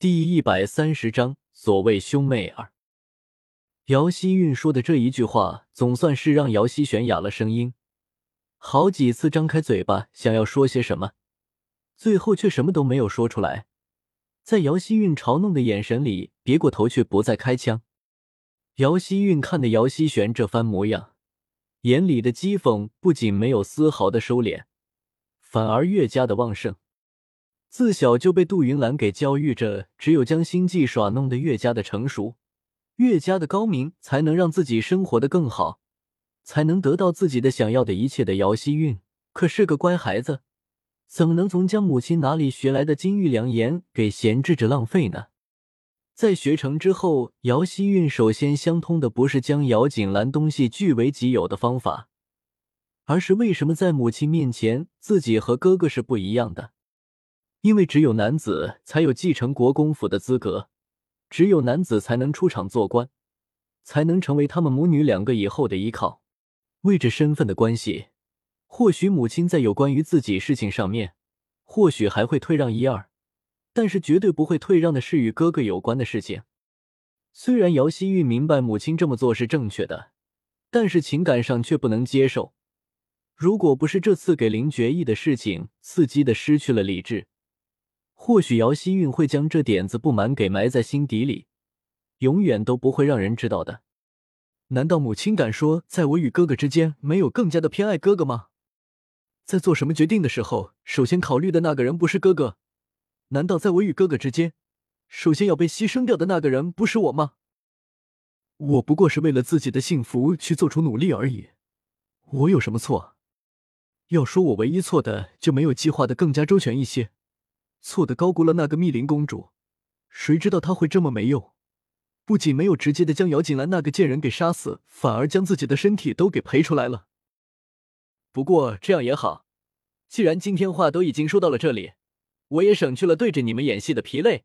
第一百三十章，所谓兄妹二。姚希韵说的这一句话，总算是让姚希玄哑了声音，好几次张开嘴巴想要说些什么，最后却什么都没有说出来。在姚希韵嘲弄的眼神里，别过头却不再开腔。姚希韵看的姚希玄这番模样，眼里的讥讽不仅没有丝毫的收敛，反而越加的旺盛。自小就被杜云兰给教育着，只有将心计耍弄得越加的成熟，越加的高明，才能让自己生活的更好，才能得到自己的想要的一切的姚希韵，可是个乖孩子，怎么能从将母亲哪里学来的金玉良言给闲置着浪费呢？在学成之后，姚希韵首先相通的不是将姚锦兰东西据为己有的方法，而是为什么在母亲面前自己和哥哥是不一样的。因为只有男子才有继承国公府的资格，只有男子才能出场做官，才能成为他们母女两个以后的依靠。为这身份的关系，或许母亲在有关于自己事情上面，或许还会退让一二，但是绝对不会退让的是与哥哥有关的事情。虽然姚希玉明白母亲这么做是正确的，但是情感上却不能接受。如果不是这次给林觉意的事情刺激的失去了理智。或许姚希韵会将这点子不满给埋在心底里，永远都不会让人知道的。难道母亲敢说，在我与哥哥之间没有更加的偏爱哥哥吗？在做什么决定的时候，首先考虑的那个人不是哥哥？难道在我与哥哥之间，首先要被牺牲掉的那个人不是我吗？我不过是为了自己的幸福去做出努力而已，我有什么错？要说我唯一错的，就没有计划的更加周全一些。错的高估了那个密林公主，谁知道她会这么没用？不仅没有直接的将姚锦兰那个贱人给杀死，反而将自己的身体都给赔出来了。不过这样也好，既然今天话都已经说到了这里，我也省去了对着你们演戏的疲累。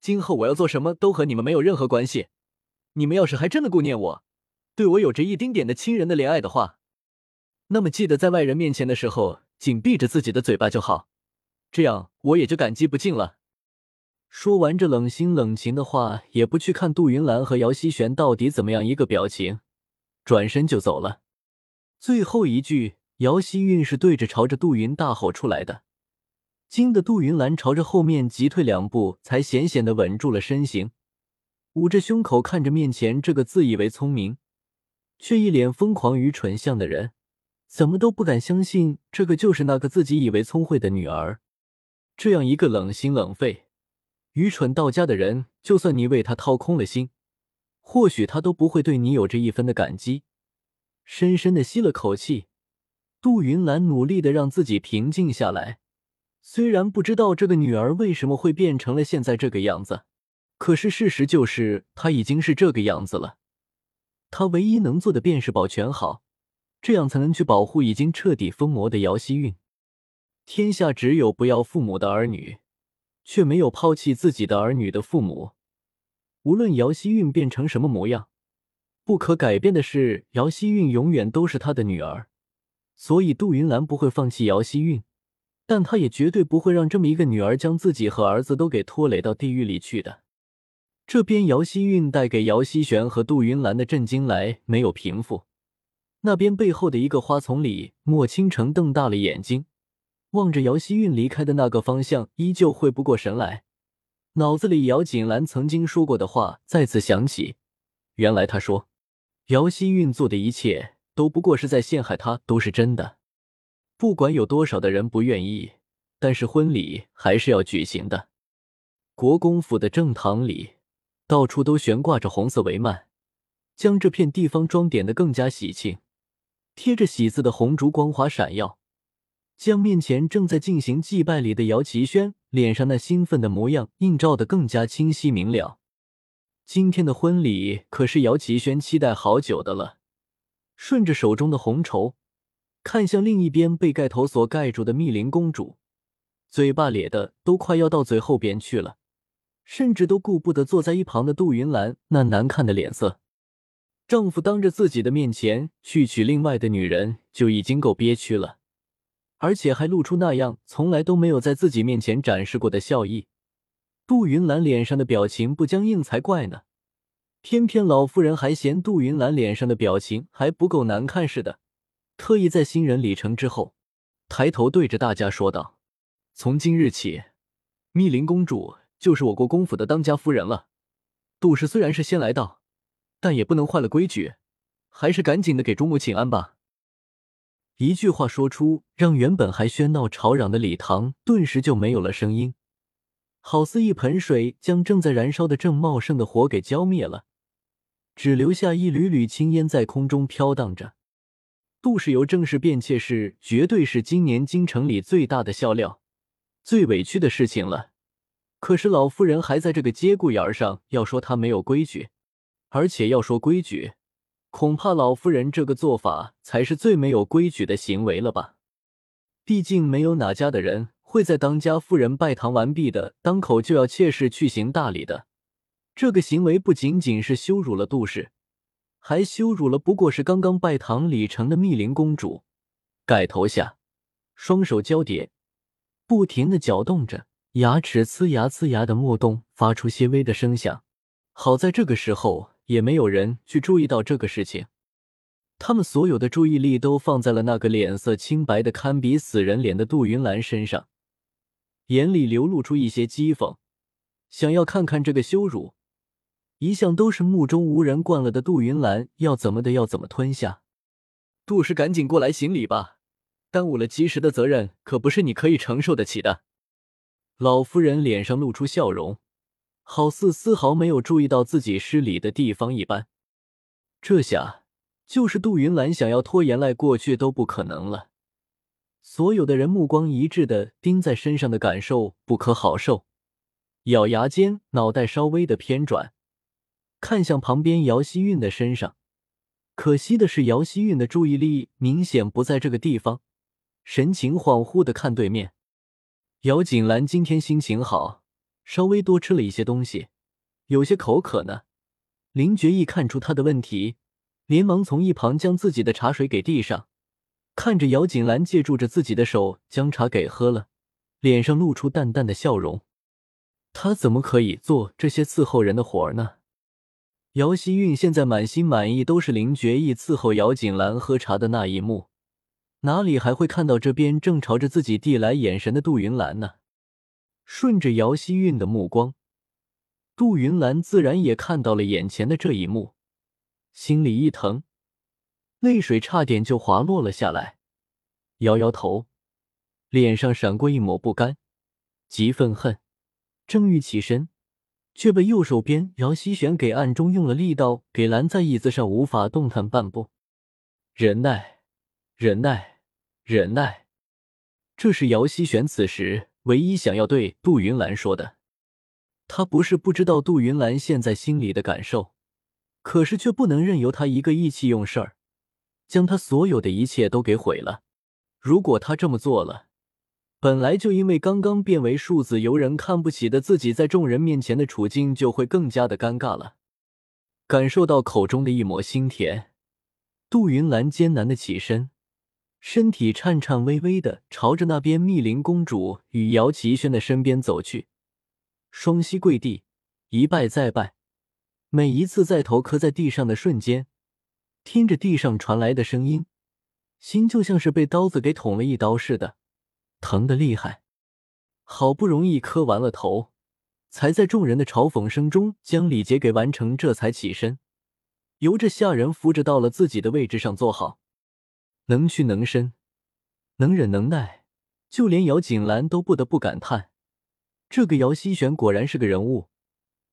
今后我要做什么都和你们没有任何关系。你们要是还真的顾念我，对我有着一丁点的亲人的怜爱的话，那么记得在外人面前的时候紧闭着自己的嘴巴就好。这样我也就感激不尽了。说完这冷心冷情的话，也不去看杜云兰和姚希璇到底怎么样一个表情，转身就走了。最后一句，姚希韵是对着朝着杜云大吼出来的，惊得杜云兰朝着后面急退两步，才险险的稳住了身形，捂着胸口看着面前这个自以为聪明，却一脸疯狂愚蠢相的人，怎么都不敢相信这个就是那个自己以为聪慧的女儿。这样一个冷心冷肺、愚蠢到家的人，就算你为他掏空了心，或许他都不会对你有着一分的感激。深深的吸了口气，杜云兰努力的让自己平静下来。虽然不知道这个女儿为什么会变成了现在这个样子，可是事实就是她已经是这个样子了。她唯一能做的便是保全好，这样才能去保护已经彻底疯魔的姚希韵。天下只有不要父母的儿女，却没有抛弃自己的儿女的父母。无论姚希韵变成什么模样，不可改变的是，姚希韵永远都是他的女儿。所以杜云兰不会放弃姚希韵，但他也绝对不会让这么一个女儿将自己和儿子都给拖累到地狱里去的。这边姚希韵带给姚希玄和杜云兰的震惊来没有平复，那边背后的一个花丛里，莫倾城瞪大了眼睛。望着姚希韵离开的那个方向，依旧回不过神来，脑子里姚锦兰曾经说过的话再次响起。原来他说，姚希韵做的一切都不过是在陷害他，都是真的。不管有多少的人不愿意，但是婚礼还是要举行的。国公府的正堂里，到处都悬挂着红色帷幔，将这片地方装点的更加喜庆，贴着喜字的红烛光华闪耀。将面前正在进行祭拜礼的姚奇轩脸上那兴奋的模样映照得更加清晰明了。今天的婚礼可是姚奇轩期待好久的了。顺着手中的红绸，看向另一边被盖头所盖住的密林公主，嘴巴咧的都快要到嘴后边去了，甚至都顾不得坐在一旁的杜云兰那难看的脸色。丈夫当着自己的面前去娶另外的女人，就已经够憋屈了。而且还露出那样从来都没有在自己面前展示过的笑意，杜云兰脸上的表情不僵硬才怪呢，偏偏老夫人还嫌杜云兰脸上的表情还不够难看似的，特意在新人礼成之后，抬头对着大家说道：“从今日起，密林公主就是我国公府的当家夫人了。杜氏虽然是先来到，但也不能坏了规矩，还是赶紧的给主母请安吧。”一句话说出，让原本还喧闹吵嚷的礼堂顿时就没有了声音。好似一盆水将正在燃烧的正茂盛的火给浇灭了，只留下一缕缕青烟在空中飘荡着。杜氏由正式变妾室，绝对是今年京城里最大的笑料、最委屈的事情了。可是老夫人还在这个节骨眼上要说她没有规矩，而且要说规矩，恐怕老夫人这个做法才是最没有规矩的行为了吧？毕竟没有哪家的人。会在当家夫人拜堂完毕的当口就要妾室去行大礼的，这个行为不仅仅是羞辱了杜氏，还羞辱了不过是刚刚拜堂礼成的密林公主。盖头下，双手交叠，不停的搅动着，牙齿呲牙呲牙的磨动，发出些微的声响。好在这个时候也没有人去注意到这个事情。他们所有的注意力都放在了那个脸色清白的堪比死人脸的杜云兰身上。眼里流露出一些讥讽，想要看看这个羞辱，一向都是目中无人惯了的杜云兰要怎么的要怎么吞下。杜氏，赶紧过来行礼吧，耽误了及时的责任可不是你可以承受得起的。老夫人脸上露出笑容，好似丝毫没有注意到自己失礼的地方一般。这下就是杜云兰想要拖延赖过去都不可能了。所有的人目光一致的盯在身上的感受不可好受，咬牙间，脑袋稍微的偏转，看向旁边姚希韵的身上。可惜的是，姚希韵的注意力明显不在这个地方，神情恍惚的看对面。姚锦兰今天心情好，稍微多吃了一些东西，有些口渴呢。林觉意看出他的问题，连忙从一旁将自己的茶水给递上。看着姚锦兰借助着自己的手将茶给喝了，脸上露出淡淡的笑容。他怎么可以做这些伺候人的活儿呢？姚希韵现在满心满意都是林觉意伺候姚锦兰喝茶的那一幕，哪里还会看到这边正朝着自己递来眼神的杜云兰呢？顺着姚希韵的目光，杜云兰自然也看到了眼前的这一幕，心里一疼。泪水差点就滑落了下来，摇摇头，脸上闪过一抹不甘，极愤恨，正欲起身，却被右手边姚希璇给暗中用了力道给拦在椅子上，无法动弹半步。忍耐，忍耐，忍耐，这是姚希璇此时唯一想要对杜云兰说的。他不是不知道杜云兰现在心里的感受，可是却不能任由他一个意气用事儿。将他所有的一切都给毁了。如果他这么做了，本来就因为刚刚变为数字游人看不起的自己，在众人面前的处境就会更加的尴尬了。感受到口中的一抹心甜，杜云兰艰难的起身，身体颤颤巍巍的朝着那边密林公主与姚奇轩的身边走去，双膝跪地，一拜再拜，每一次在头磕在地上的瞬间。听着地上传来的声音，心就像是被刀子给捅了一刀似的，疼得厉害。好不容易磕完了头，才在众人的嘲讽声中将礼节给完成，这才起身，由着下人扶着到了自己的位置上坐好。能屈能伸，能忍能耐，就连姚锦兰都不得不感叹：这个姚希玄果然是个人物。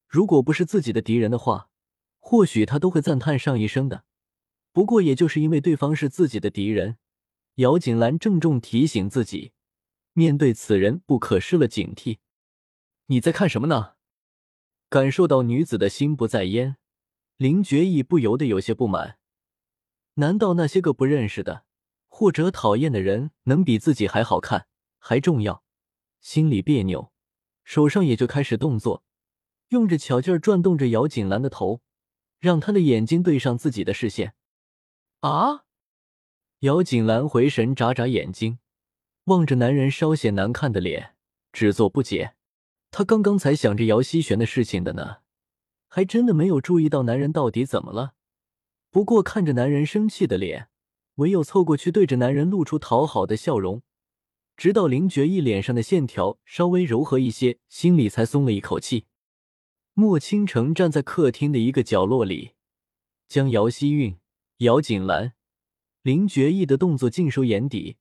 如果不是自己的敌人的话，或许他都会赞叹上一声的。不过，也就是因为对方是自己的敌人，姚锦兰郑重提醒自己，面对此人不可失了警惕。你在看什么呢？感受到女子的心不在焉，林觉意不由得有些不满。难道那些个不认识的或者讨厌的人能比自己还好看还重要？心里别扭，手上也就开始动作，用着巧劲儿转动着姚锦兰的头，让她的眼睛对上自己的视线。啊！姚锦兰回神，眨眨眼睛，望着男人稍显难看的脸，只做不解。她刚刚才想着姚希璇的事情的呢，还真的没有注意到男人到底怎么了。不过看着男人生气的脸，唯有凑过去对着男人露出讨好的笑容，直到林觉义脸上的线条稍微柔和一些，心里才松了一口气。莫倾城站在客厅的一个角落里，将姚希韵、姚锦兰、林觉义的动作尽收眼底，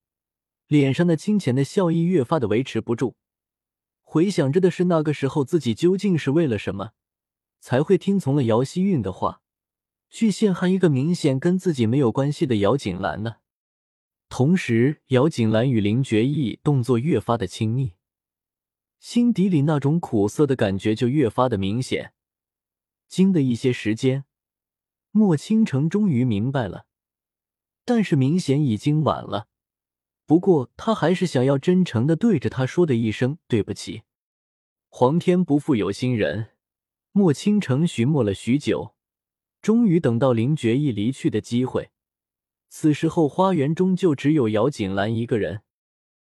脸上那清浅的笑意越发的维持不住。回想着的是那个时候自己究竟是为了什么，才会听从了姚希韵的话，去陷害一个明显跟自己没有关系的姚锦兰呢？同时，姚锦兰与林觉义动作越发的亲密，心底里那种苦涩的感觉就越发的明显。经的一些时间，莫倾城终于明白了，但是明显已经晚了。不过，他还是想要真诚的对着他说的一声对不起。皇天不负有心人，莫倾城寻摸了许久，终于等到林觉意离去的机会。此时后，花园中就只有姚锦兰一个人。